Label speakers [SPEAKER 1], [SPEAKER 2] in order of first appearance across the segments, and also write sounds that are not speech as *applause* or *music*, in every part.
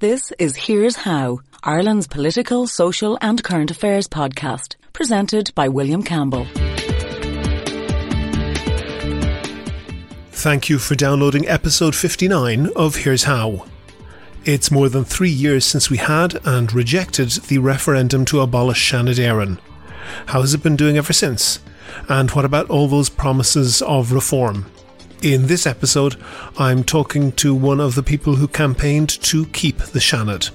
[SPEAKER 1] This is Here's How, Ireland's political, social, and current affairs podcast, presented by William Campbell.
[SPEAKER 2] Thank you for downloading episode 59 of Here's How. It's more than three years since we had and rejected the referendum to abolish Seanad Éireann. How has it been doing ever since? And what about all those promises of reform? In this episode, I'm talking to one of the people who campaigned to keep the Seanad.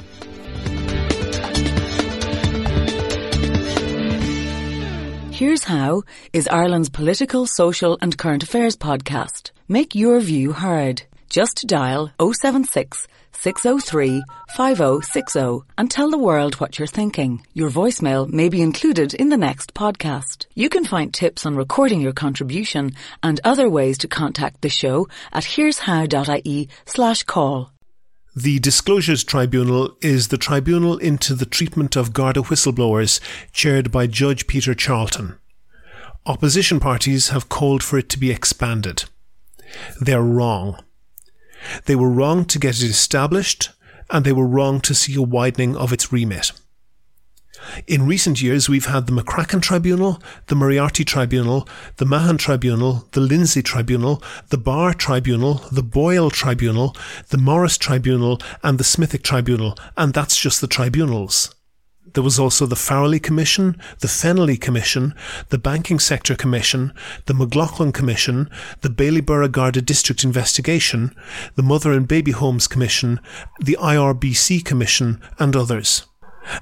[SPEAKER 1] Here's How is Ireland's political, social, and current affairs podcast. Make your view heard. Just dial 076 603 5060 and tell the world what you're thinking. Your voicemail may be included in the next podcast. You can find tips on recording your contribution and other ways to contact the show at here'show.ie slash call.
[SPEAKER 2] The Disclosures Tribunal is the tribunal into the treatment of Garda whistleblowers chaired by Judge Peter Charlton. Opposition parties have called for it to be expanded. They're wrong. They were wrong to get it established, and they were wrong to see a widening of its remit. In recent years, we've had the McCracken Tribunal, the Moriarty Tribunal, the Mahan Tribunal, the Lindsay Tribunal, the Barr Tribunal, the Boyle Tribunal, the Morris Tribunal, and the Smithwick Tribunal, and that's just the tribunals. There was also the Farrelly Commission, the Fennelly Commission, the Banking Sector Commission, the McLaughlin Commission, the Bailieborough Garda District Investigation, the Mother and Baby Homes Commission, the IBRC Commission, and others.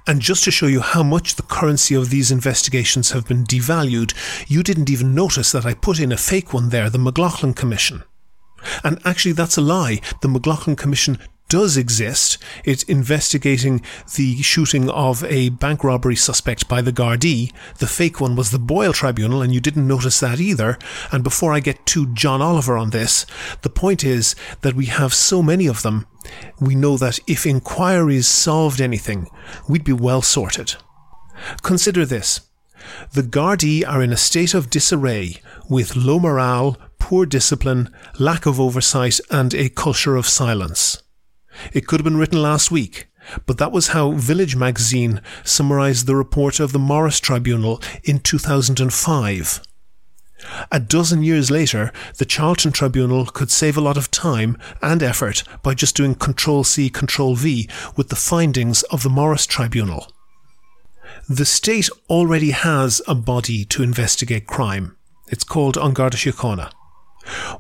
[SPEAKER 2] And just to show you how much the currency of these investigations have been devalued, you didn't even notice that I put in a fake one there, the McLaughlin Commission. And actually, that's a lie. The McLaughlin Commission does exist. It's investigating the shooting of a bank robbery suspect by the Gardaí. The fake one was the Boyle Tribunal, and you didn't notice that either. And before I get to John Oliver on this, the point is that we have so many of them, we know that if inquiries solved anything, we'd be well sorted. Consider this. The Gardaí are in a state of disarray, with low morale, poor discipline, lack of oversight, and a culture of silence. It could have been written last week, but that was how Village magazine summarized the report of the Morris Tribunal in 2005. A dozen years later, the Charlton Tribunal could save a lot of time and effort by just doing Control C, Control V with the findings of the Morris Tribunal. The state already has a body to investigate crime. It's called An Garda Síochána.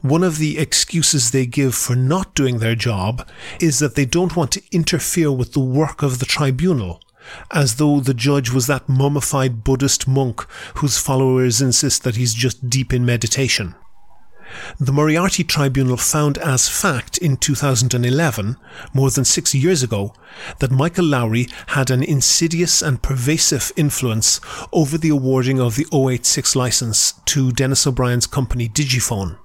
[SPEAKER 2] One of the excuses they give for not doing their job is that they don't want to interfere with the work of the tribunal, as though the judge was that mummified Buddhist monk whose followers insist that he's just deep in meditation. The Moriarty Tribunal found as fact in 2011, more than six years ago, that Michael Lowry had an insidious and pervasive influence over the awarding of the 086 license to Denis O'Brien's company Digifone.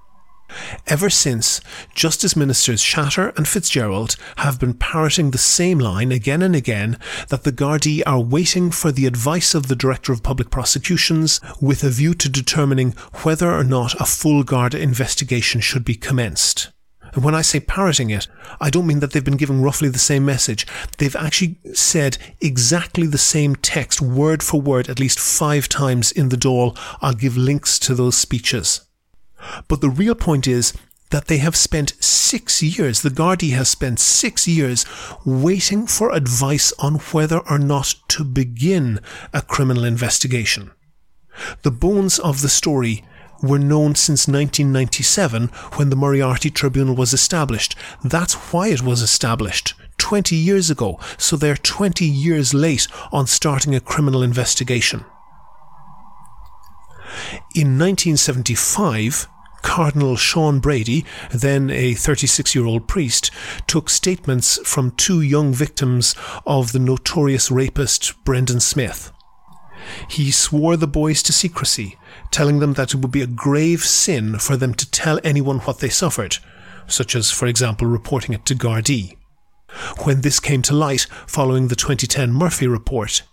[SPEAKER 2] Ever since, Justice Ministers Shatter and Fitzgerald have been parroting the same line again and again that the Gardaí are waiting for the advice of the Director of Public Prosecutions with a view to determining whether or not a full Garda investigation should be commenced. And when I say parroting it, I don't mean that they've been giving roughly the same message. They've actually said exactly the same text, word for word, at least five times in the Dáil. I'll give links to those speeches. But the real point is that they have spent six years, the Gardaí has spent six years waiting for advice on whether or not to begin a criminal investigation. The bones of the story were known since 1997 when the Moriarty Tribunal was established. That's why it was established 20 years ago, so they're 20 years late on starting a criminal investigation. In 1975, Cardinal Sean Brady, then a 36 year old priest, took statements from two young victims of the notorious rapist Brendan Smyth. He swore the boys to secrecy, telling them that it would be a grave sin for them to tell anyone what they suffered, such as, for example, reporting it to Gardaí. When this came to light following the 2010 Murphy report,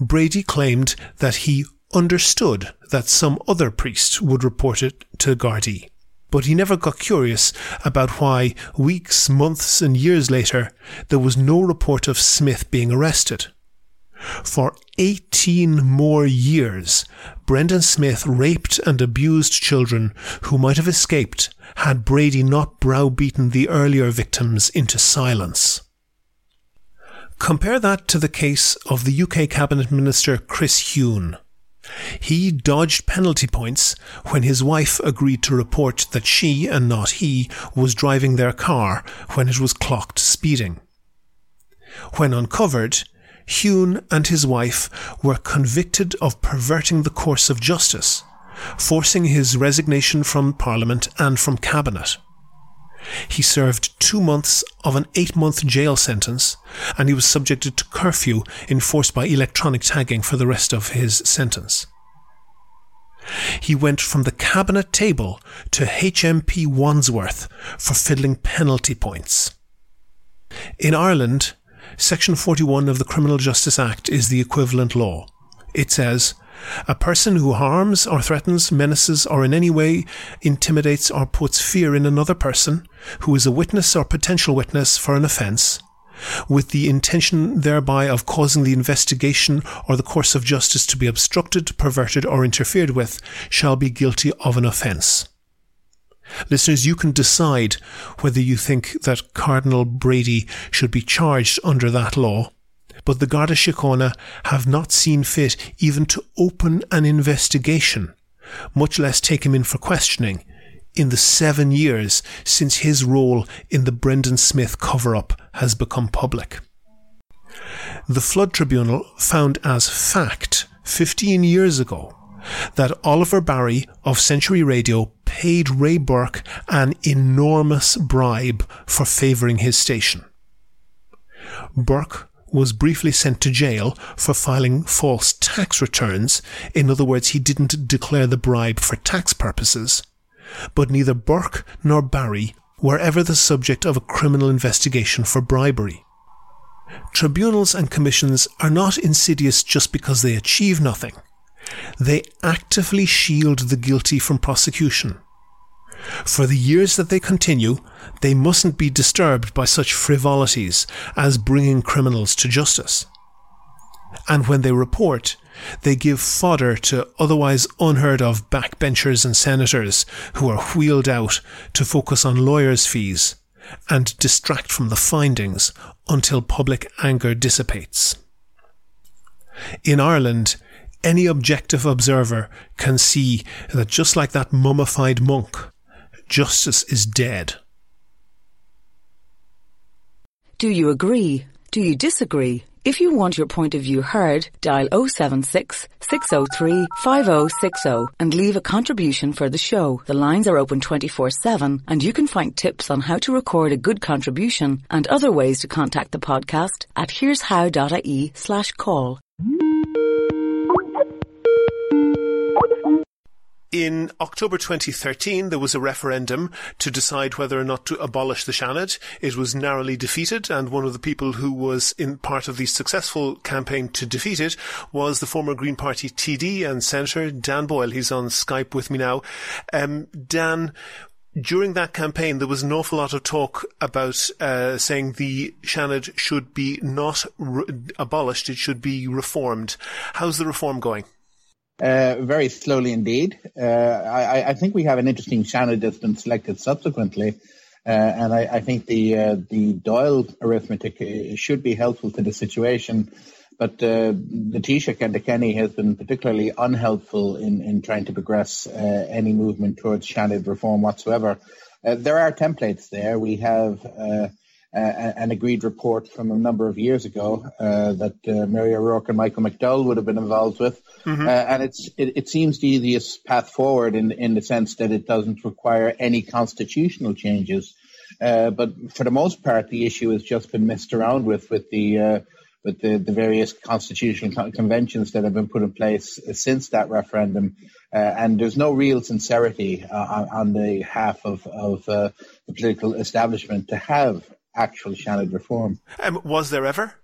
[SPEAKER 2] Brady claimed that he understood that some other priest would report it to Gardaí. but he never got curious about why weeks, months, and years later there was no report of Smyth being arrested. For 18 more years, Brendan Smyth raped and abused children who might have escaped had Brady not browbeaten the earlier victims into silence. Compare that to the case of the UK Cabinet Minister Chris Huhne. He dodged penalty points when his wife agreed to report that she, and not he, was driving their car when it was clocked speeding. When uncovered, Huhne and his wife were convicted of perverting the course of justice, forcing his resignation from Parliament and from Cabinet. He served two months of an eight month jail sentence, and he was subjected to curfew enforced by electronic tagging for the rest of his sentence. He went from the cabinet table to HMP Wandsworth for fiddling penalty points. In Ireland, Section 41 of the Criminal Justice Act is the equivalent law. It says, a person who harms or threatens, menaces, or in any way intimidates or puts fear in another person who is a witness or potential witness for an offence, with the intention thereby of causing the investigation or the course of justice to be obstructed, perverted, or interfered with, shall be guilty of an offence. Listeners, you can decide whether you think that Cardinal Brady should be charged under that law but the Garda Síochána have not seen fit even to open an investigation, much less take him in for questioning, in the seven years since his role in the Brendan Smyth cover up has become public. The Flood Tribunal found as fact 15 years ago that Oliver Barry of Century Radio paid Ray Burke an enormous bribe for favouring his station. Burke was briefly sent to jail for filing false tax returns. In other words, he didn't declare the bribe for tax purposes. But neither Burke nor Barry were ever the subject of a criminal investigation for bribery. Tribunals and commissions are not insidious just because they achieve nothing. They actively shield the guilty from prosecution. For the years that they continue, they mustn't be disturbed by such frivolities as bringing criminals to justice. And when they report, they give fodder to otherwise unheard of backbenchers and senators who are wheeled out to focus on lawyers' fees and distract from the findings until public anger dissipates. In Ireland, any objective observer can see that just like that mummified monk, Justice is dead.
[SPEAKER 1] Do you agree? Do you disagree? If you want your point of view heard, dial 076 603 5060 and leave a contribution for the show. The lines are open 24-7 and you can find tips on how to record a good contribution and other ways to contact the podcast at here'show.ie slash call.
[SPEAKER 2] In October 2013, there was a referendum to decide whether or not to abolish the Seanad. It was narrowly defeated, and one of the people who was in part of the successful campaign to defeat it was the former Green Party TD and Senator Dan Boyle. He's on Skype with me now. Um, Dan, during that campaign, there was an awful lot of talk about uh, saying the Seanad should be not re- abolished; it should be reformed. How's the reform going?
[SPEAKER 3] Uh, very slowly indeed. Uh, I, I, think we have an interesting channel that's been selected subsequently, uh, and I, I, think the uh, the Dáil arithmetic uh, should be helpful to the situation. But the Taoiseach and has been particularly unhelpful in, in trying to progress any movement towards Seanad reform whatsoever. there are templates there. We have uh, an agreed report from a number of years ago uh, that uh, Mary O'Rourke and Michael McDowell would have been involved with. Mm-hmm. and it's it, it, seems the easiest path forward in, in the sense that it doesn't require any constitutional changes. but for the most part, the issue has just been messed around with with the with the, the various constitutional conventions that have been put in place since that referendum. Uh, and there's no real sincerity uh, on, on, the half of, of uh, the political establishment to have actual Seanad reform.
[SPEAKER 2] Um, was there ever?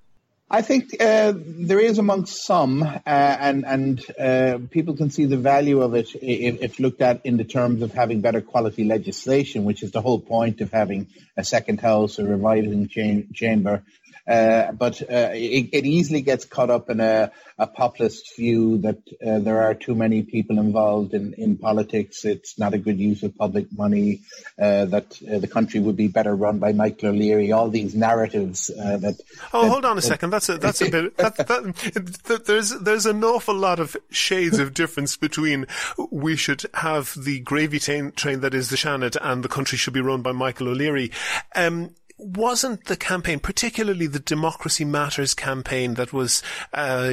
[SPEAKER 3] I think uh, there is amongst some, uh, and and uh, people can see the value of it if, if, looked at in the terms of having better quality legislation, which is the whole point of having a second house, a revising chamber, uh, but uh, it, it, easily gets caught up in a, a populist view that uh, there are too many people involved in, in politics. It's not a good use of public money. Uh, that uh, the country would be better run by Michael O'Leary. All these narratives that.
[SPEAKER 2] Oh,
[SPEAKER 3] that,
[SPEAKER 2] hold on a second. That's a that's a *laughs* bit. That, that, there's there's an awful lot of shades of difference between we should have the gravy train, train that is the Seanad and the country should be run by Michael O'Leary. Um, wasn't the campaign, particularly the Democracy Matters campaign that was uh,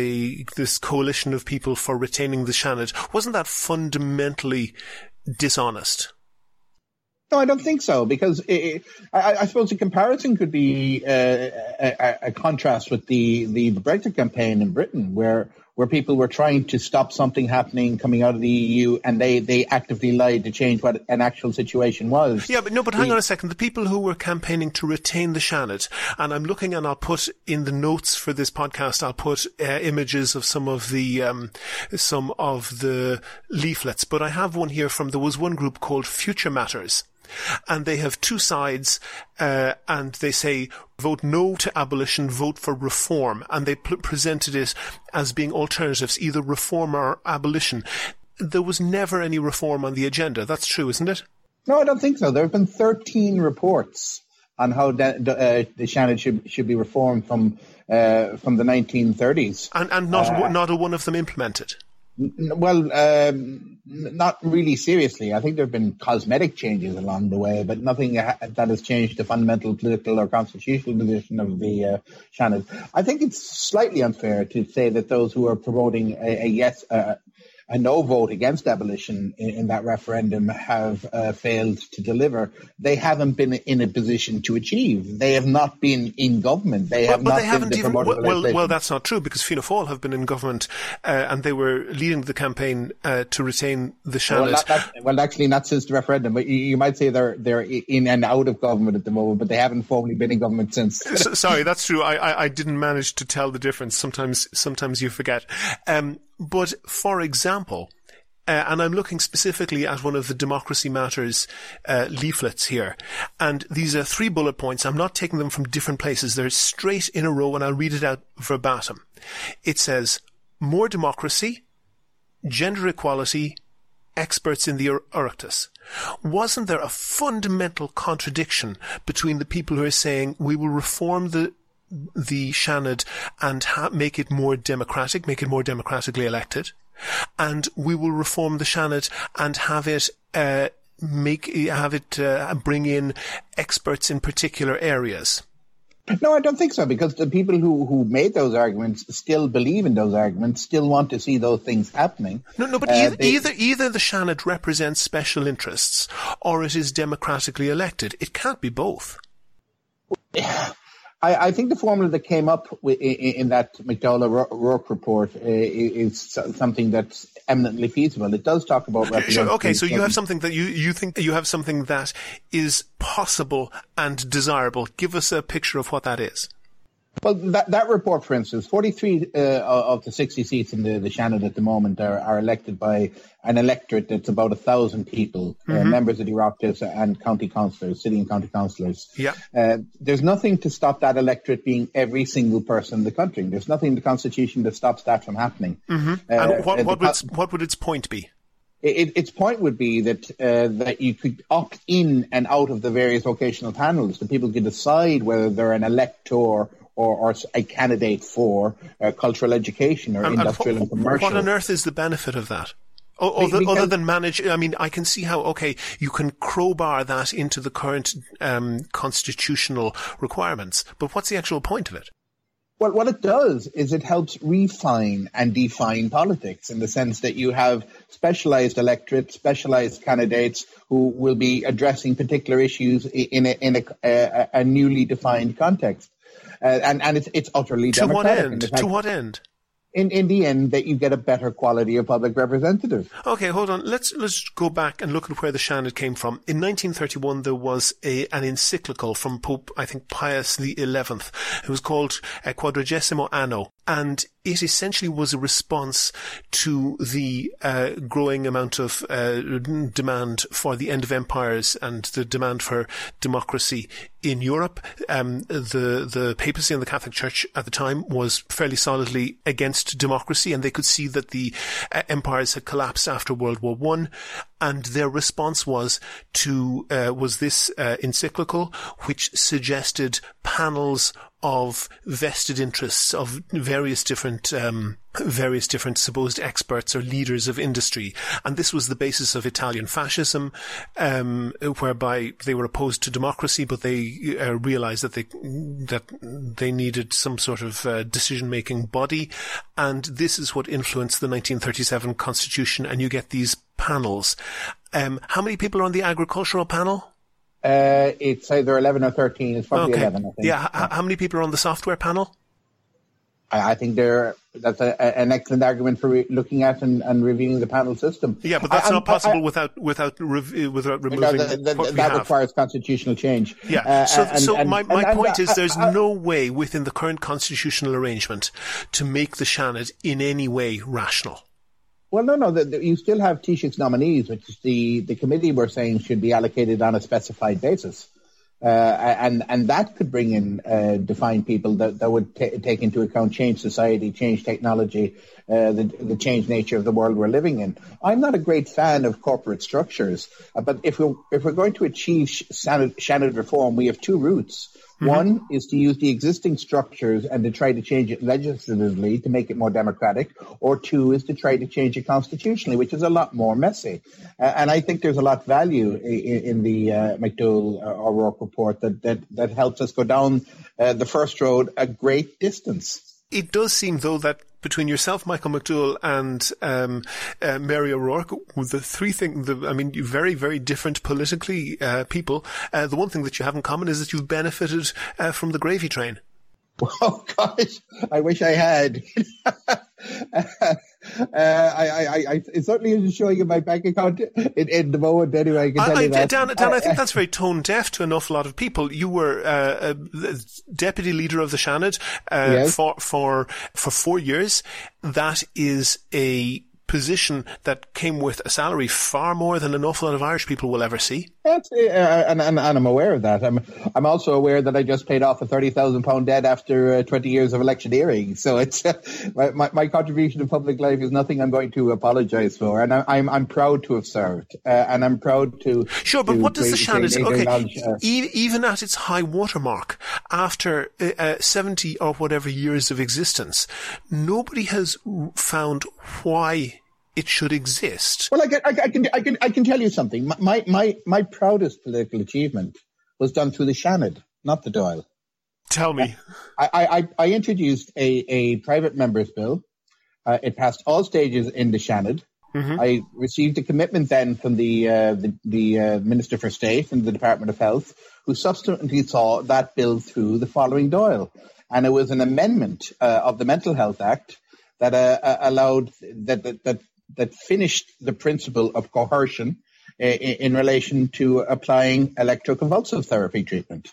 [SPEAKER 2] this coalition of people for retaining the Seanad, wasn't that fundamentally dishonest?
[SPEAKER 3] No, I don't think so, because it, I, I, suppose a comparison could be uh, a, a, contrast with the, the Brexit campaign in Britain, where where people were trying to stop something happening coming out of the EU and they, they actively lied to change what an actual situation was.
[SPEAKER 2] Yeah, but no, but hang on a second. The people who were campaigning to retain the Seanad, and I'm looking and I'll put in the notes for this podcast, I'll put uh, images of some of the, um, some of the leaflets, but I have one here from, there was one group called Future Matters and they have two sides, uh, and they say vote no to abolition, vote for reform, and they p- presented it as being alternatives, either reform or abolition. There was never any reform on the agenda. That's true, isn't it?
[SPEAKER 3] No, I don't think so. There have been 13 reports on how de- de- uh, the Seanad should should be reformed from uh, from the 1930s,
[SPEAKER 2] and and not uh, not a one of them implemented.
[SPEAKER 3] Well, um, not really seriously. I think there have been cosmetic changes along the way, but nothing that has changed the fundamental political or constitutional position of the uh, Seanad. I think it's slightly unfair to say that those who are promoting a, a yes, uh, a no vote against abolition in, in that referendum have uh, failed to deliver. They haven't been in a position to achieve. They have not been in government. They have
[SPEAKER 2] but,
[SPEAKER 3] not
[SPEAKER 2] they haven't
[SPEAKER 3] even.
[SPEAKER 2] Well, well, well, that's not true because Fianna Fáil have been in government uh, and they were leading the campaign uh, to retain the Seanad. Well,
[SPEAKER 3] well, actually, not since the referendum. But you, you, might say they're they're in and out of government at the moment, but they haven't formally been in government since.
[SPEAKER 2] so, sorry, *laughs* that's true. I, I, I, didn't manage to tell the difference. Sometimes sometimes you forget. Um, but for example, uh, and I'm looking specifically at one of the Democracy Matters uh, leaflets here. And these are three bullet points. I'm not taking them from different places. They're straight in a row, and I'll read it out verbatim. It says, more democracy, gender equality, experts in the Oireachtas. Wasn't there a fundamental contradiction between the people who are saying we will reform the the Seanad and ha- make it more democratic, make it more democratically elected, and we will reform the Seanad and have it uh, make have it uh, bring in experts in particular areas.
[SPEAKER 3] No, I don't think so, because the people who, who made those arguments still believe in those arguments, still want to see those things happening.
[SPEAKER 2] No, no, but uh, either, they, either, either the Seanad represents special interests or it is democratically elected. It can't be both. *laughs*
[SPEAKER 3] I, I, think the formula that came up in, in that McDowell Rourke report uh, is something that's eminently feasible. It does talk about
[SPEAKER 2] sure, okay, so you have something that you, you think you have something that is possible and desirable. Give us a picture of what that is.
[SPEAKER 3] Well, that, that report, for instance, 43 uh, of the 60 seats in the, the Seanad at the moment are, are elected by an electorate that's about a thousand people, uh, mm-hmm. uh, members of the Oireachtas and county councillors, city and county councillors.
[SPEAKER 2] Yeah.
[SPEAKER 3] Uh, there's nothing to stop that electorate being every single person in the country. There's nothing in the constitution that stops that from happening.
[SPEAKER 2] Mm-hmm. Uh, and what, what, would its, what would its point be?
[SPEAKER 3] It, its point would be that uh, that you could opt in and out of the various vocational panels. The people could decide whether they're an elector or, or a candidate for uh, cultural education or and, industrial and, and commercial.
[SPEAKER 2] What on earth is the benefit of that? Other, because, other, than manage, I mean, I can see how, okay, you can crowbar that into the current um, constitutional requirements, but what's the actual point of it?
[SPEAKER 3] Well, what it does is it helps refine and define politics in the sense that you have specialized electorates, specialized candidates who will be addressing particular issues in a, in a, a, a newly defined context uh, and and it's it's utterly
[SPEAKER 2] to what end? To what end?
[SPEAKER 3] in, in the end that you get a better quality of public representatives.
[SPEAKER 2] Okay, hold on. Let's let's go back and look at where the Seanad came from. In 1931, there was a an encyclical from Pope, I think Pius the Eleventh. It was called uh, Quadragesimo Anno, and it essentially was a response to the uh, growing amount of uh, demand for the end of empires and the demand for democracy in Europe. Um, the the papacy and the Catholic Church at the time was fairly solidly against democracy, and they could see that the uh, empires had collapsed after World War One, and their response was to uh, was this uh, encyclical, which suggested panels of vested interests of various different um, various different supposed experts or leaders of industry, and this was the basis of Italian fascism, um, whereby they were opposed to democracy, but they uh, realized that they that they needed some sort of uh, decision making body, and this is what influenced the 1937 constitution, and you get these panels. Um, how many people are on the agricultural panel?
[SPEAKER 3] Uh, it's either 11 or 13. It's probably
[SPEAKER 2] Okay.
[SPEAKER 3] 11, I think.
[SPEAKER 2] Yeah. H- how many people are on the software panel?
[SPEAKER 3] I, I think there that's a, an excellent argument for re- looking at and, and reviewing the panel system.
[SPEAKER 2] Yeah, but that's
[SPEAKER 3] I-
[SPEAKER 2] not
[SPEAKER 3] I- I-
[SPEAKER 2] possible without without rev- without
[SPEAKER 3] No,
[SPEAKER 2] removing
[SPEAKER 3] that, that-
[SPEAKER 2] what we
[SPEAKER 3] that requires constitutional change.
[SPEAKER 2] Yeah.
[SPEAKER 3] Uh,
[SPEAKER 2] so,
[SPEAKER 3] and-
[SPEAKER 2] so
[SPEAKER 3] and-
[SPEAKER 2] my, my point is, there's no way within the current constitutional arrangement to make the Seanad in any way rational.
[SPEAKER 3] Well, no, no. The, the, you still have Taoiseach's nominees, which the, the committee we're saying should be allocated on a specified basis. Uh, and and that could bring in uh, defined people that, that would ta take into account change society, change technology, uh, the, the changed nature of the world we're living in. I'm not a great fan of corporate structures, uh, but if we're, if we're going to achieve Seanad, reform, we have two routes. One is to use the existing structures and to try to change it legislatively to make it more democratic, or two is to try to change it constitutionally, which is a lot more messy. Uh, and I think there's a lot of value in, in the uh, McDowell uh, O'Rourke report that, that, that helps us go down uh, the first road a great distance.
[SPEAKER 2] It does seem, though, that between yourself, Michael McDowell, and um, uh, Mary O'Rourke, the three things, I mean, you very, very different politically uh, people. Uh, the one thing that you have in common is that you've benefited uh, from the gravy train. *laughs*
[SPEAKER 3] Oh gosh, I wish I had. *laughs* uh, I, I, I, it certainly isn't showing in my bank account in, in the moment. Anyway, I can tell
[SPEAKER 2] I,
[SPEAKER 3] you that.
[SPEAKER 2] Dan, Dan, I
[SPEAKER 3] Uh,
[SPEAKER 2] think that's very tone deaf to an awful lot of people. You were uh, uh, deputy leader of the Seanad uh,
[SPEAKER 3] Yes.
[SPEAKER 2] for for for four years. That is a position that came with a salary far more than an awful lot of Irish people will ever see.
[SPEAKER 3] That's, uh, and, and, and I'm aware of that. I'm I'm also aware that I just paid off a thirty thousand pound debt after uh, twenty years of electioneering. So it's *laughs* uh, my, my contribution to public life is nothing I'm going to apologise for, and I, I'm I'm proud to have served, uh, and I'm proud to.
[SPEAKER 2] Sure, but
[SPEAKER 3] to
[SPEAKER 2] what does the Seanad? Okay,
[SPEAKER 3] uh,
[SPEAKER 2] e- even at its high watermark, after uh, seventy or whatever years of existence, nobody has found why it should exist.
[SPEAKER 3] Well, I can, I, I can, I can, I can tell you something. My, my, my, proudest political achievement was done through the Seanad, not the Dáil.
[SPEAKER 2] Tell me.
[SPEAKER 3] I, I, I introduced a, a private member's bill. Uh, it passed all stages in the Seanad. I received a commitment then from the uh, the, the uh, Minister for State and the Department of Health, who subsequently saw that bill through the following Dáil, and it was an amendment uh, of the Mental Health Act that uh, uh, allowed that that that, that finished the principle of coercion uh, in, in relation to applying electroconvulsive therapy treatment.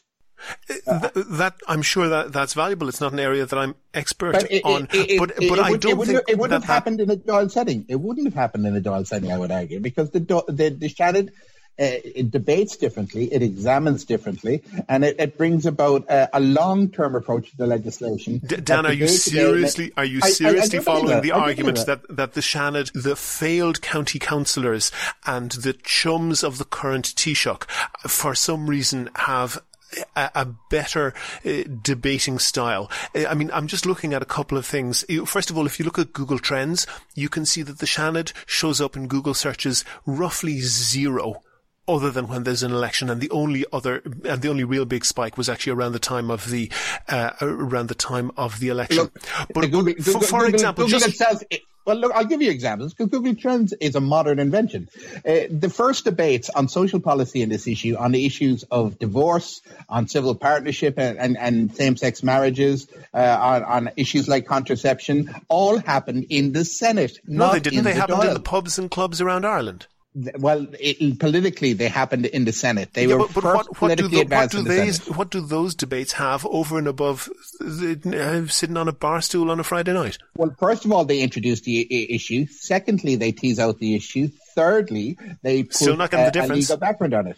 [SPEAKER 2] Th- that I'm sure that that's valuable. It's not an area that I'm expert
[SPEAKER 3] But it,
[SPEAKER 2] on,
[SPEAKER 3] it, it,
[SPEAKER 2] but but I don't
[SPEAKER 3] it wouldn't,
[SPEAKER 2] think
[SPEAKER 3] it wouldn't have happened in a Dáil setting. It wouldn't have happened in a Dáil setting, I would argue, because the the, the Seanad uh, it debates differently, it examines differently, and it, it brings about a, a long-term approach to the legislation.
[SPEAKER 2] D- Dan, are you seriously are you
[SPEAKER 3] I- I- I
[SPEAKER 2] seriously following
[SPEAKER 3] that.
[SPEAKER 2] the argument
[SPEAKER 3] believe
[SPEAKER 2] that that the Seanad, the failed county councillors, and the chums of the current Taoiseach, for some reason have a, a better uh, debating style. Uh, I mean, I'm just looking at a couple of things. First of all, if you look at Google Trends, you can see that the Seanad shows up in Google searches roughly zero other than when there's an election and the only other and the only real big spike was actually around the time of the uh, around the time of the election
[SPEAKER 3] Look,
[SPEAKER 2] but
[SPEAKER 3] the Google,
[SPEAKER 2] for, for
[SPEAKER 3] Google-
[SPEAKER 2] example
[SPEAKER 3] Google
[SPEAKER 2] just
[SPEAKER 3] itself, Well, look, I'll give you examples because Google Trends is a modern invention. Uh, the first debates on social policy in this issue, on the issues of divorce, on civil partnership and, and, and same-sex marriages, uh, on, on, issues like contraception, all happened in the Senate.
[SPEAKER 2] No, they didn't. They
[SPEAKER 3] the
[SPEAKER 2] happened
[SPEAKER 3] Dáil.
[SPEAKER 2] in the pubs and clubs around Ireland.
[SPEAKER 3] Well, it, politically, they happened in the Senate. They
[SPEAKER 2] Yeah,
[SPEAKER 3] were
[SPEAKER 2] but, but what, what do the, what do
[SPEAKER 3] in the
[SPEAKER 2] what do those debates have over and above uh, sitting on a bar stool on a Friday night?
[SPEAKER 3] Well, first of all, they introduced the I- issue. Secondly, they tease out the issue. Thirdly, they put
[SPEAKER 2] Still not getting the
[SPEAKER 3] a- a
[SPEAKER 2] difference.
[SPEAKER 3] legal background on it.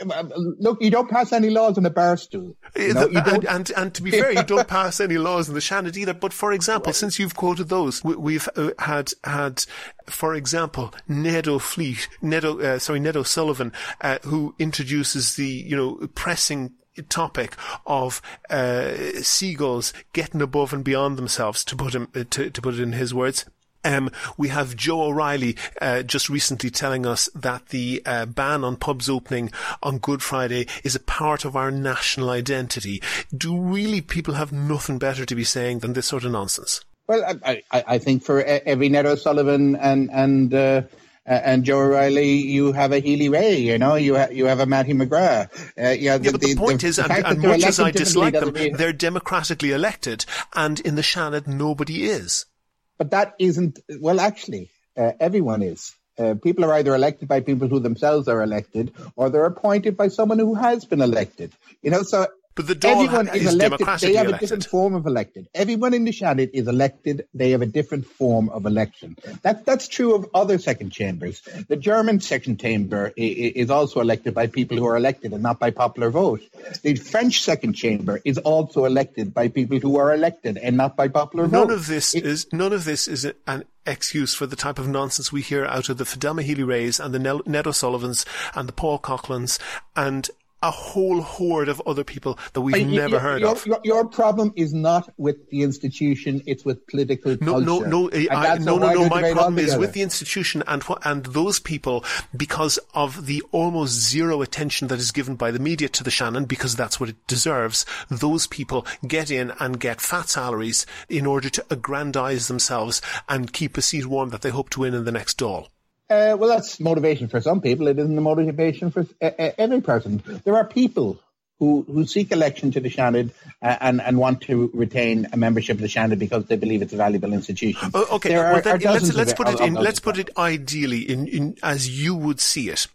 [SPEAKER 3] Um, Look, you don't pass any laws on a bar stool. You know,
[SPEAKER 2] Uh,
[SPEAKER 3] you
[SPEAKER 2] and, and, and to be fair, you don't *laughs* pass any laws in the Seanad either. But for example, since you've quoted those, we, we've uh, had had, for example, Ned O'Fleet, Ned, o, uh, sorry, Ned O'Sullivan, uh, who introduces the you know pressing topic of uh, seagulls getting above and beyond themselves, to put him uh, to, to put it in his words. Um, we have Joe O'Reilly uh, just recently telling us that the uh, ban on pubs opening on Good Friday is a part of our national identity. Do really people have nothing better to be saying than this sort of nonsense?
[SPEAKER 3] Well, I, I, I think for every Ned O'Sullivan and and uh, and Joe O'Reilly, you have a Healy-Rae. You know, you ha- you have a Mattie McGrath. Uh, yeah,
[SPEAKER 2] Yeah, but the, point is, and, and much as I dislike them, they're democratically elected, and in the Seanad, nobody is.
[SPEAKER 3] But that isn't, well, actually, uh, everyone is. Uh, people are either elected by people who themselves are elected, or they're appointed by someone who has been elected. You know, so
[SPEAKER 2] But the Dáil
[SPEAKER 3] everyone is,
[SPEAKER 2] is
[SPEAKER 3] elected. They have a different form of elected. Everyone in the Seanad is elected. They have a different form of election. That that's true of other second chambers. The German second chamber is also elected by people who are elected and not by popular vote. The French second chamber is also elected by people who are elected and not by popular vote.
[SPEAKER 2] None of this
[SPEAKER 3] It-
[SPEAKER 2] is none of this is an excuse for the type of nonsense we hear out of the Fidelma Healy Rays and the Ned O'Sullivans and the Paul Coughlan's and a whole horde of other people that we've uh,
[SPEAKER 3] But you-
[SPEAKER 2] never
[SPEAKER 3] your-
[SPEAKER 2] heard
[SPEAKER 3] your,
[SPEAKER 2] of.
[SPEAKER 3] Your, your problem is not with the institution; it's with political
[SPEAKER 2] No,
[SPEAKER 3] culture.
[SPEAKER 2] no, eh,
[SPEAKER 3] no,
[SPEAKER 2] I, no, no, no. My problem is with the institution and and those people because of the almost zero attention that is given by the media to the Seanad because that's what it deserves. Those people get in and get fat salaries in order to aggrandize themselves and keep a seat warm that they hope to win in the next Dáil.
[SPEAKER 3] Uh, well, that's motivation for some people. It isn't a motivation for uh, uh, every person. There are people who, who seek election to the Seanad uh, and, and want to retain a membership of the Seanad because they believe it's a valuable institution.
[SPEAKER 2] Oh, okay,
[SPEAKER 3] There
[SPEAKER 2] well then let's let's put it in. Let's put it ideally in, in as you would see it.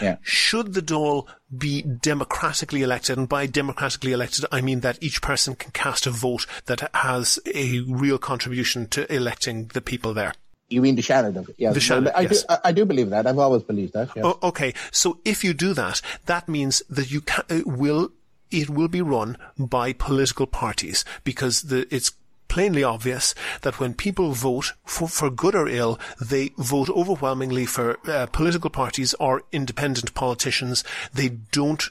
[SPEAKER 3] Yeah.
[SPEAKER 2] Should the Dáil be democratically elected, and by democratically elected, I mean that each person can cast a vote that has a real contribution to electing the people there.
[SPEAKER 3] You mean the Seanad of it? Yes.
[SPEAKER 2] The Seanad,
[SPEAKER 3] I,
[SPEAKER 2] yes.
[SPEAKER 3] do, I, I do believe that. I've always believed that. Yes.
[SPEAKER 2] O- okay, so if you do that, that means that you ca- uh, will it will be run by political parties because the, it's plainly obvious that when people vote for, for good or ill, they vote overwhelmingly for uh, political parties or independent politicians. They don't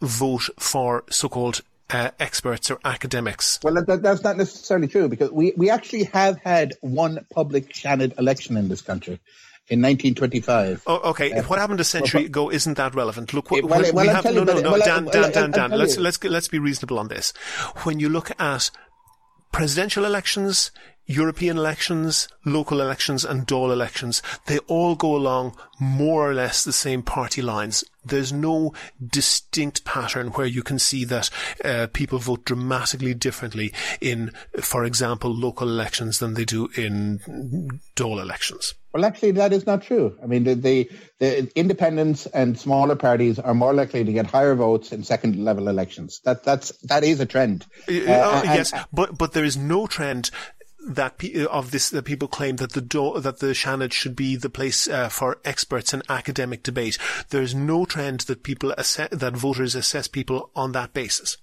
[SPEAKER 2] vote for so-called uh, experts or academics.
[SPEAKER 3] Well, that, that's not necessarily true because we, we actually have had one public Seanad election in this country in 1925.
[SPEAKER 2] Oh, okay. what happened a century ago isn't that relevant. Look, what,
[SPEAKER 3] Uh, well, well,
[SPEAKER 2] we
[SPEAKER 3] I'll
[SPEAKER 2] have no, no, no,
[SPEAKER 3] well,
[SPEAKER 2] Dan, Dan, Dan, Dan. Let's let's let's be reasonable on this. When you look at presidential elections, European elections, local elections, and Dáil elections, they all go along more or less the same party lines. There's no distinct pattern where you can see that uh, people vote dramatically differently in, for example, local elections than they do in Dáil elections.
[SPEAKER 3] Well, actually, that is not true. I mean, the, the, the independents and smaller parties are more likely to get higher votes in second level elections. That that's that is a trend.
[SPEAKER 2] Uh,
[SPEAKER 3] Uh,
[SPEAKER 2] uh,
[SPEAKER 3] and-
[SPEAKER 2] yes, but but there is no trend that pe- of this that people claim that the do- that the Seanad should be the place uh, for experts and academic debate. There is no trend that people assess, that voters assess people on that basis.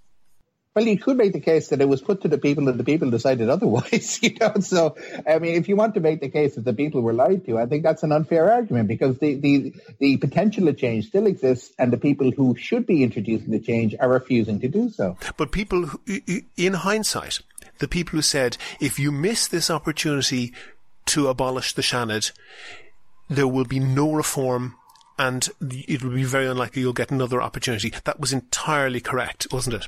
[SPEAKER 3] Well, you could make the case that it was put to the people and the people decided *laughs* otherwise, you know. So, I mean, if you want to make the case that the people were lied to, I think that's an unfair argument because the, the, the potential of change still exists and the people who should be introducing the change are refusing to do so.
[SPEAKER 2] But people, who, in hindsight, the people who said, if you miss this opportunity to abolish the Seanad, there will be no reform and it will be very unlikely you'll get another opportunity. That was entirely correct, wasn't it?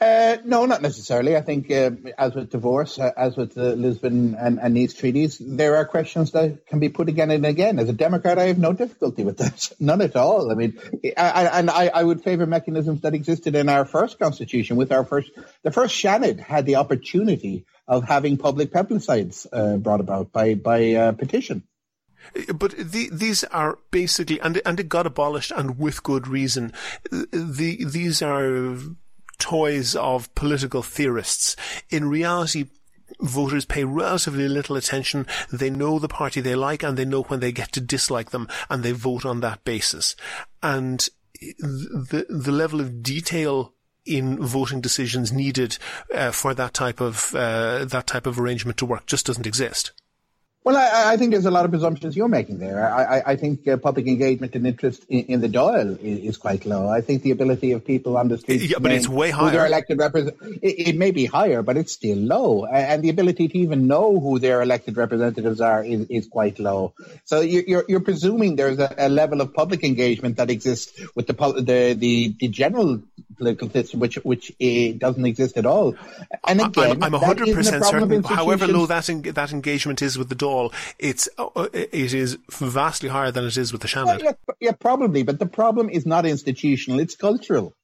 [SPEAKER 3] Uh, no, not necessarily. I think, uh, as with divorce, uh, as with the Lisbon and, and Nice treaties, there are questions that can be put again and again. As a Democrat, I have no difficulty with that, *laughs* none at all. I mean, I, and I, I, would favour mechanisms that existed in our first constitution. With our first, the first Seanad had the opportunity of having public plebiscites uh, brought about by by uh, petition.
[SPEAKER 2] But the, these are basically, and and it got abolished, and with good reason. The these are toys of political theorists. In reality, voters pay relatively little attention. They know the party they like and they know when they get to dislike them and they vote on that basis. And the, the level of detail in voting decisions needed uh, for that type of uh, that type of arrangement to work just doesn't exist.
[SPEAKER 3] Well, I, I, think there's a lot of presumptions you're making there. I, I think uh, public engagement and interest in, in the Dáil is, is, quite low. I think the ability of people on the street,
[SPEAKER 2] yeah, but it's way higher.
[SPEAKER 3] Their elected represent- it, it, may be higher, but it's still low, and the ability to even know who their elected representatives are is, is quite low. So you're, you're presuming there's a, a, level of public engagement that exists with the the the, the general political system, which which uh, doesn't exist at all.
[SPEAKER 2] And again, I'm, I'm 100% certain, however low that en- that engagement is with the Dáil, it's uh, uh, it is vastly higher than it is with the Seanad.
[SPEAKER 3] Well, yeah, yeah, probably, but the problem is not institutional; it's cultural.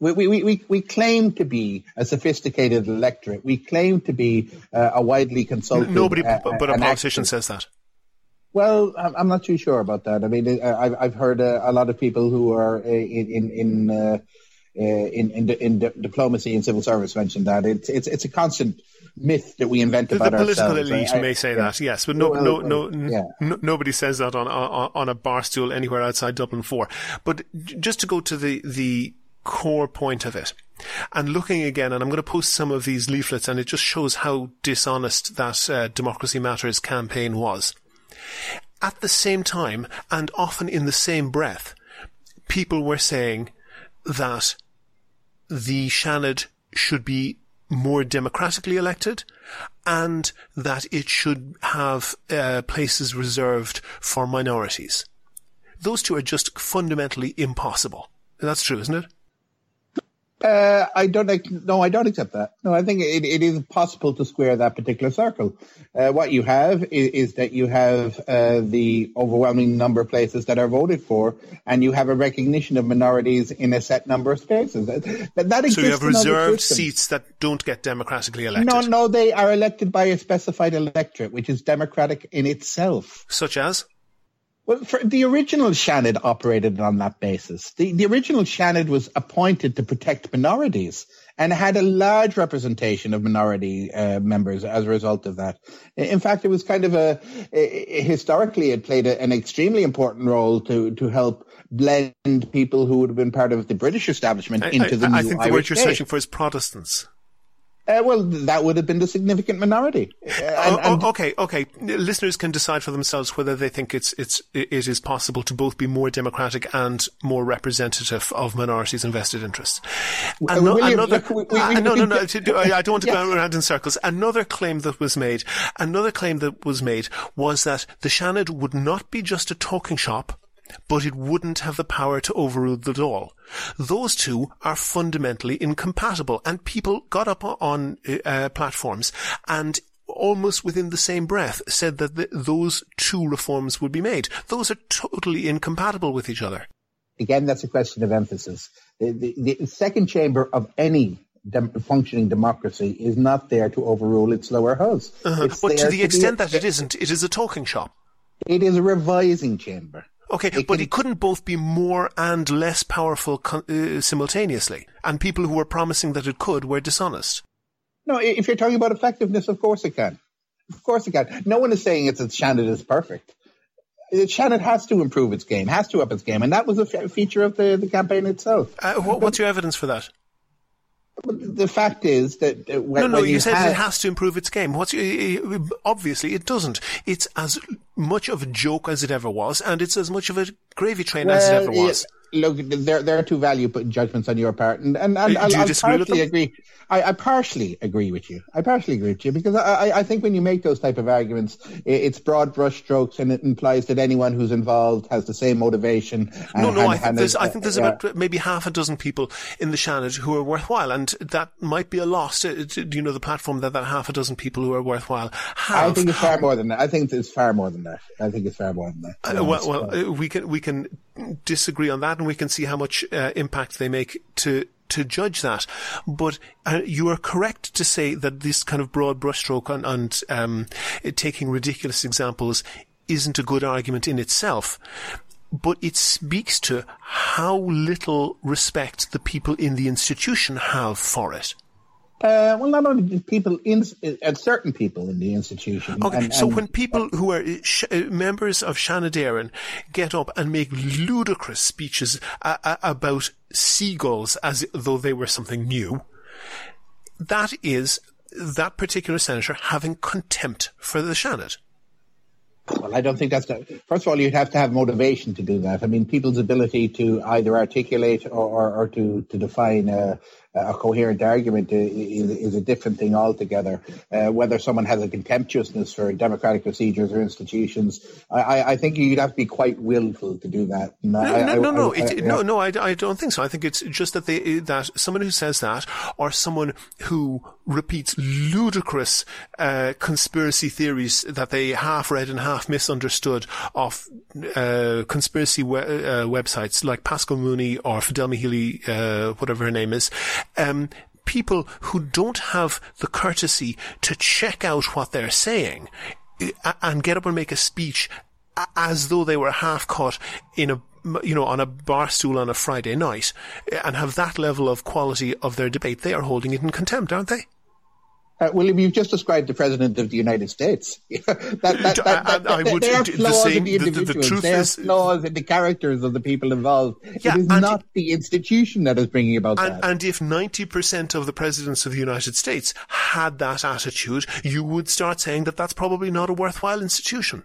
[SPEAKER 3] We, we, we, we claim to be a sophisticated electorate. We claim to be uh, a widely consulted.
[SPEAKER 2] Nobody, uh, but a politician actor. says that.
[SPEAKER 3] Well, I'm not too sure about that. I mean, I've I've heard a, lot of people who are in in in uh, in, in, in diplomacy and civil service mentioned that it's it's it's a constant myth that we invent
[SPEAKER 2] the,
[SPEAKER 3] about
[SPEAKER 2] the political
[SPEAKER 3] ourselves.
[SPEAKER 2] elite I, may say yeah. that, yes, but no, well, no, no, yeah. no, nobody says that on, on on a bar stool anywhere outside Dublin Four. But just to go to the the core point of it. And looking again, and I'm going to post some of these leaflets, and it just shows how dishonest that uh, Democracy Matters campaign was. At the same time, and often in the same breath, people were saying that the Seanad should be more democratically elected and that it should have uh, places reserved for minorities. Those two are just fundamentally impossible. That's true, isn't it?
[SPEAKER 3] Uh, I don't. No, I don't accept that. No, I think it, it is possible to square that particular circle. Uh, what you have is, is that you have uh, the overwhelming number of places that are voted for, and you have a recognition of minorities in a set number of spaces. That, that
[SPEAKER 2] so you have reserved seats that don't get democratically elected.
[SPEAKER 3] No, no, they are elected by a specified electorate, which is democratic in itself.
[SPEAKER 2] Such as.
[SPEAKER 3] Well, the original Seanad operated on that basis. The, the original Seanad was appointed to protect minorities and had a large representation of minority uh, members as a result of that. In fact, it was kind of a, historically it played a, an extremely important role to to help blend people who would have been part of the British establishment into
[SPEAKER 2] I,
[SPEAKER 3] the I,
[SPEAKER 2] new I think the
[SPEAKER 3] Irish
[SPEAKER 2] word you're searching for is Protestants.
[SPEAKER 3] Uh, well, that would have been the significant minority. Uh,
[SPEAKER 2] and, oh, and okay, okay. Listeners can decide for themselves whether they think it's it's it is possible to both be more democratic and more representative of minorities' and vested interests.
[SPEAKER 3] Ano- William, another, look, we, we,
[SPEAKER 2] uh, no, no, no. *laughs* I don't want to yeah. go around in circles. Another claim that was made, another claim that was made was that the Seanad would not be just a talking shop but it wouldn't have the power to overrule the Dáil. Those two are fundamentally incompatible, and people got up on uh, platforms and almost within the same breath said that the, those two reforms would be made. Those are totally incompatible with each other.
[SPEAKER 3] Again, that's a question of emphasis. The, the, the second chamber of any dem- functioning democracy is not there to overrule its lower house.
[SPEAKER 2] Uh-huh. But to the to extent that it isn't, it is a talking shop.
[SPEAKER 3] It is a revising chamber.
[SPEAKER 2] Okay, it but can, it couldn't both be more and less powerful uh, simultaneously. And people who were promising that it could were dishonest.
[SPEAKER 3] No, if you're talking about effectiveness, of course it can. Of course it can. No one is saying it's that Seanad is perfect. Seanad has to improve its game, has to up its game, and that was a feature of the, the campaign itself.
[SPEAKER 2] Uh, what's your evidence for that?
[SPEAKER 3] The fact is that when,
[SPEAKER 2] no, no, you,
[SPEAKER 3] you
[SPEAKER 2] said
[SPEAKER 3] have,
[SPEAKER 2] it has to improve its game. What's obviously it doesn't. It's as much of a joke as it ever was, and it's as much of a gravy train
[SPEAKER 3] well,
[SPEAKER 2] as it ever was.
[SPEAKER 3] Look, there there are two value put judgments on your part, and and, and
[SPEAKER 2] Uh, do
[SPEAKER 3] I'll,
[SPEAKER 2] disagree
[SPEAKER 3] I'll partially agree. I, I partially agree with you. I partially agree with you because I, I, I think when you make those type of arguments, i- it's broad brushstrokes and it implies that anyone who's involved has the same motivation.
[SPEAKER 2] No,
[SPEAKER 3] and-
[SPEAKER 2] no,
[SPEAKER 3] and-
[SPEAKER 2] I think there's, I think there's
[SPEAKER 3] yeah.
[SPEAKER 2] about maybe half a dozen people in the Seanad who are worthwhile, and that might be a loss. to- to, You know, the platform that that half a dozen people who are worthwhile have.
[SPEAKER 3] I think it's far more than that. I think it's far more than that. I think it's far more than that.
[SPEAKER 2] Uh, well, well, uh, we can we can disagree on that, and we can see how much uh, impact they make to to judge that. But uh, you are correct to say that this kind of broad brushstroke on, and um, taking ridiculous examples isn't a good argument in itself. But it speaks to how little respect the people in the institution have for it.
[SPEAKER 3] Uh, well, not only people in uh, certain people in the institution.
[SPEAKER 2] Okay,
[SPEAKER 3] and-
[SPEAKER 2] so
[SPEAKER 3] and-
[SPEAKER 2] when people who are uh, sh- uh, members of Seanad Éireann get up and make ludicrous speeches uh, uh, about seagulls as though they were something new, that is that particular senator having contempt for the Seanad.
[SPEAKER 3] Well, I don't think that's the, first of all, you'd have to have motivation to do that. I mean, people's ability to either articulate or, or, or to, to define a, a coherent argument is, is a different thing altogether. Uh, whether someone has a contemptuousness for democratic procedures or institutions, I, I, think you'd have to be quite willful to do that.
[SPEAKER 2] No,
[SPEAKER 3] I-
[SPEAKER 2] no,
[SPEAKER 3] I-
[SPEAKER 2] no, no,
[SPEAKER 3] I-
[SPEAKER 2] it,
[SPEAKER 3] I-
[SPEAKER 2] no, no. I, I don't think so. I think it's just that they that someone who says that, or someone who repeats ludicrous uh, conspiracy theories that they half read and half misunderstood off uh, conspiracy we- uh, websites like Paschal Mooney or Fidelma Healy, uh, whatever her name is. Um, people who don't have the courtesy to check out what they're saying uh, and get up and make a speech as though they were half caught in a you know on a bar stool on a Friday night and have that level of quality of their debate they are holding it in contempt aren't they
[SPEAKER 3] Uh, William, you've just described the president of the United States. *laughs* that, that, that,
[SPEAKER 2] I- I would-
[SPEAKER 3] there are
[SPEAKER 2] the
[SPEAKER 3] flaws
[SPEAKER 2] same-
[SPEAKER 3] in the
[SPEAKER 2] the- the- the
[SPEAKER 3] individuals.
[SPEAKER 2] truth
[SPEAKER 3] there
[SPEAKER 2] is-
[SPEAKER 3] are flaws in the characters of the people involved.
[SPEAKER 2] Yeah,
[SPEAKER 3] it is not the institution that is bringing about
[SPEAKER 2] and,
[SPEAKER 3] that.
[SPEAKER 2] and if 90% of the presidents of the United States had that attitude, you would start saying that that's probably not a worthwhile institution.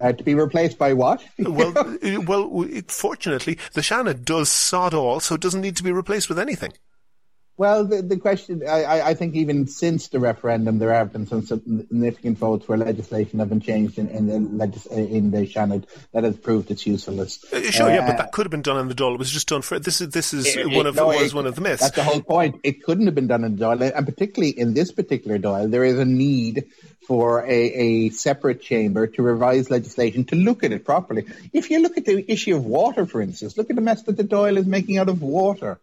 [SPEAKER 3] Uh, to be replaced by what? *laughs*
[SPEAKER 2] Well, uh, well, fortunately, the Seanad does sod all, so it doesn't need to be replaced with anything.
[SPEAKER 3] Well, the, the question, I, I- think even since the referendum, there have been some significant votes where legislation have been changed in, in the legis- in the Seanad that has proved its usefulness.
[SPEAKER 2] Uh, Sure, yeah, but
[SPEAKER 3] Uh,
[SPEAKER 2] that could have been done in the Dáil. It was just done for this is this is
[SPEAKER 3] it-
[SPEAKER 2] one of
[SPEAKER 3] no,
[SPEAKER 2] was
[SPEAKER 3] it-
[SPEAKER 2] one of the myths.
[SPEAKER 3] That's the whole point. It couldn't have been done in the Dáil, and particularly in this particular Dáil, there is a need for a, a separate chamber to revise legislation to look at it properly. If you look at the issue of water, for instance, look at the mess that the Dáil is making out of water.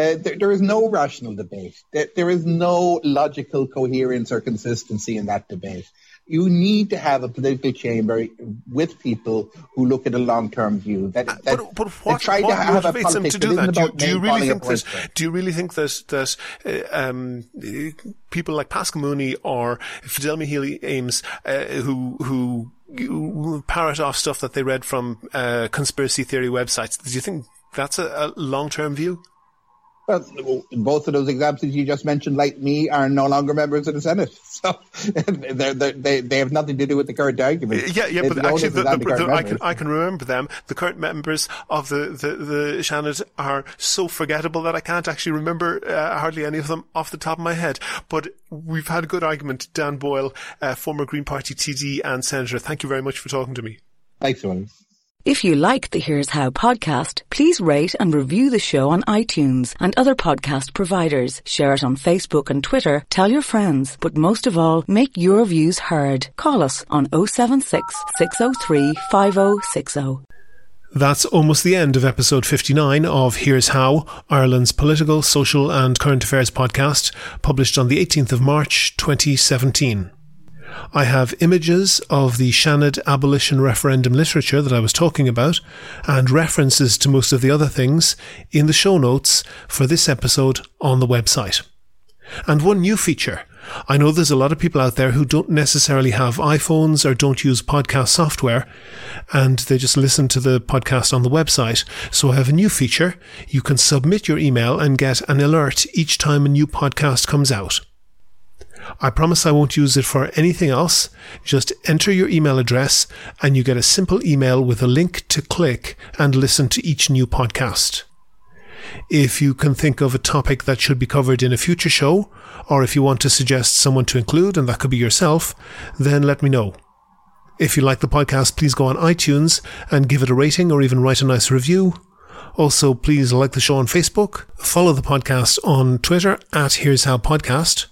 [SPEAKER 3] Uh, there, there is no rational debate. There, there is no logical coherence or consistency in that debate. You need to have a political chamber with people who look at a long-term view. That, that,
[SPEAKER 2] but, but what,
[SPEAKER 3] try
[SPEAKER 2] what
[SPEAKER 3] to have a
[SPEAKER 2] motivates them to do that? Do, do you really think
[SPEAKER 3] point.
[SPEAKER 2] Do you really think that that uh, um, uh, people like Paschal Mooney or Fidelma Healy Eames, uh, who who parrot off stuff that they read from uh, conspiracy theory websites, do you think that's a, a long-term view?
[SPEAKER 3] Well, both of those examples you just mentioned, like me, are no longer members of the Senate. *laughs* So they're, they're, they they have nothing to do with the current argument.
[SPEAKER 2] Yeah, yeah,
[SPEAKER 3] They-
[SPEAKER 2] but actually, the, the, the, I can. I can remember them. The current members of the the the Seanad are so forgettable that I can't actually remember uh, hardly any of them off the top of my head. But we've had a good argument. Dan Boyle, uh, former Green Party TD and Senator, thank you very much for talking to me.
[SPEAKER 3] Thanks, William.
[SPEAKER 1] If you like the Here's How podcast, please rate and review the show on iTunes and other podcast providers. Share it on Facebook and Twitter. Tell your friends. But most of all, make your views heard. Call us on 076 603 5060.
[SPEAKER 2] That's almost the end of episode 59 of Here's How, Ireland's political, social, and current affairs podcast, published on the 18th of March 2017. I have images of the Seanad abolition referendum literature that I was talking about, and references to most of the other things in the show notes for this episode on the website. And one new feature. I know there's a lot of people out there who don't necessarily have iPhones or don't use podcast software, and they just listen to the podcast on the website. So I have a new feature. You can submit your email and get an alert each time a new podcast comes out. I promise I won't use it for anything else. Just enter your email address and you get a simple email with a link to click and listen to each new podcast. If you can think of a topic that should be covered in a future show, or if you want to suggest someone to include, and that could be yourself, then let me know. If you like the podcast, please go on iTunes and give it a rating or even write a nice review. Also, please like the show on Facebook, follow the podcast on Twitter at Here's How Podcast,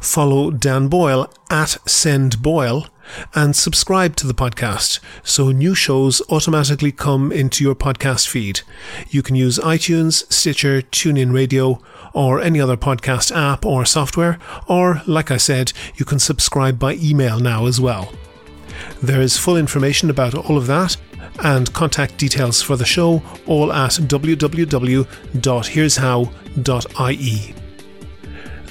[SPEAKER 2] follow Dan Boyle at Send Boyle, and subscribe to the podcast so new shows automatically come into your podcast feed. You can use iTunes, Stitcher, TuneIn Radio, or any other podcast app or software, or, like I said, you can subscribe by email now as well. There is full information about all of that and contact details for the show all at www.here'show.ie.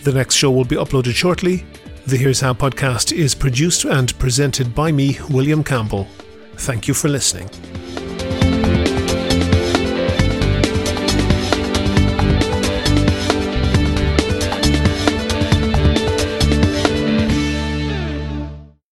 [SPEAKER 2] The next show will be uploaded shortly. The Here's How podcast is produced and presented by me, William Campbell. Thank you for listening.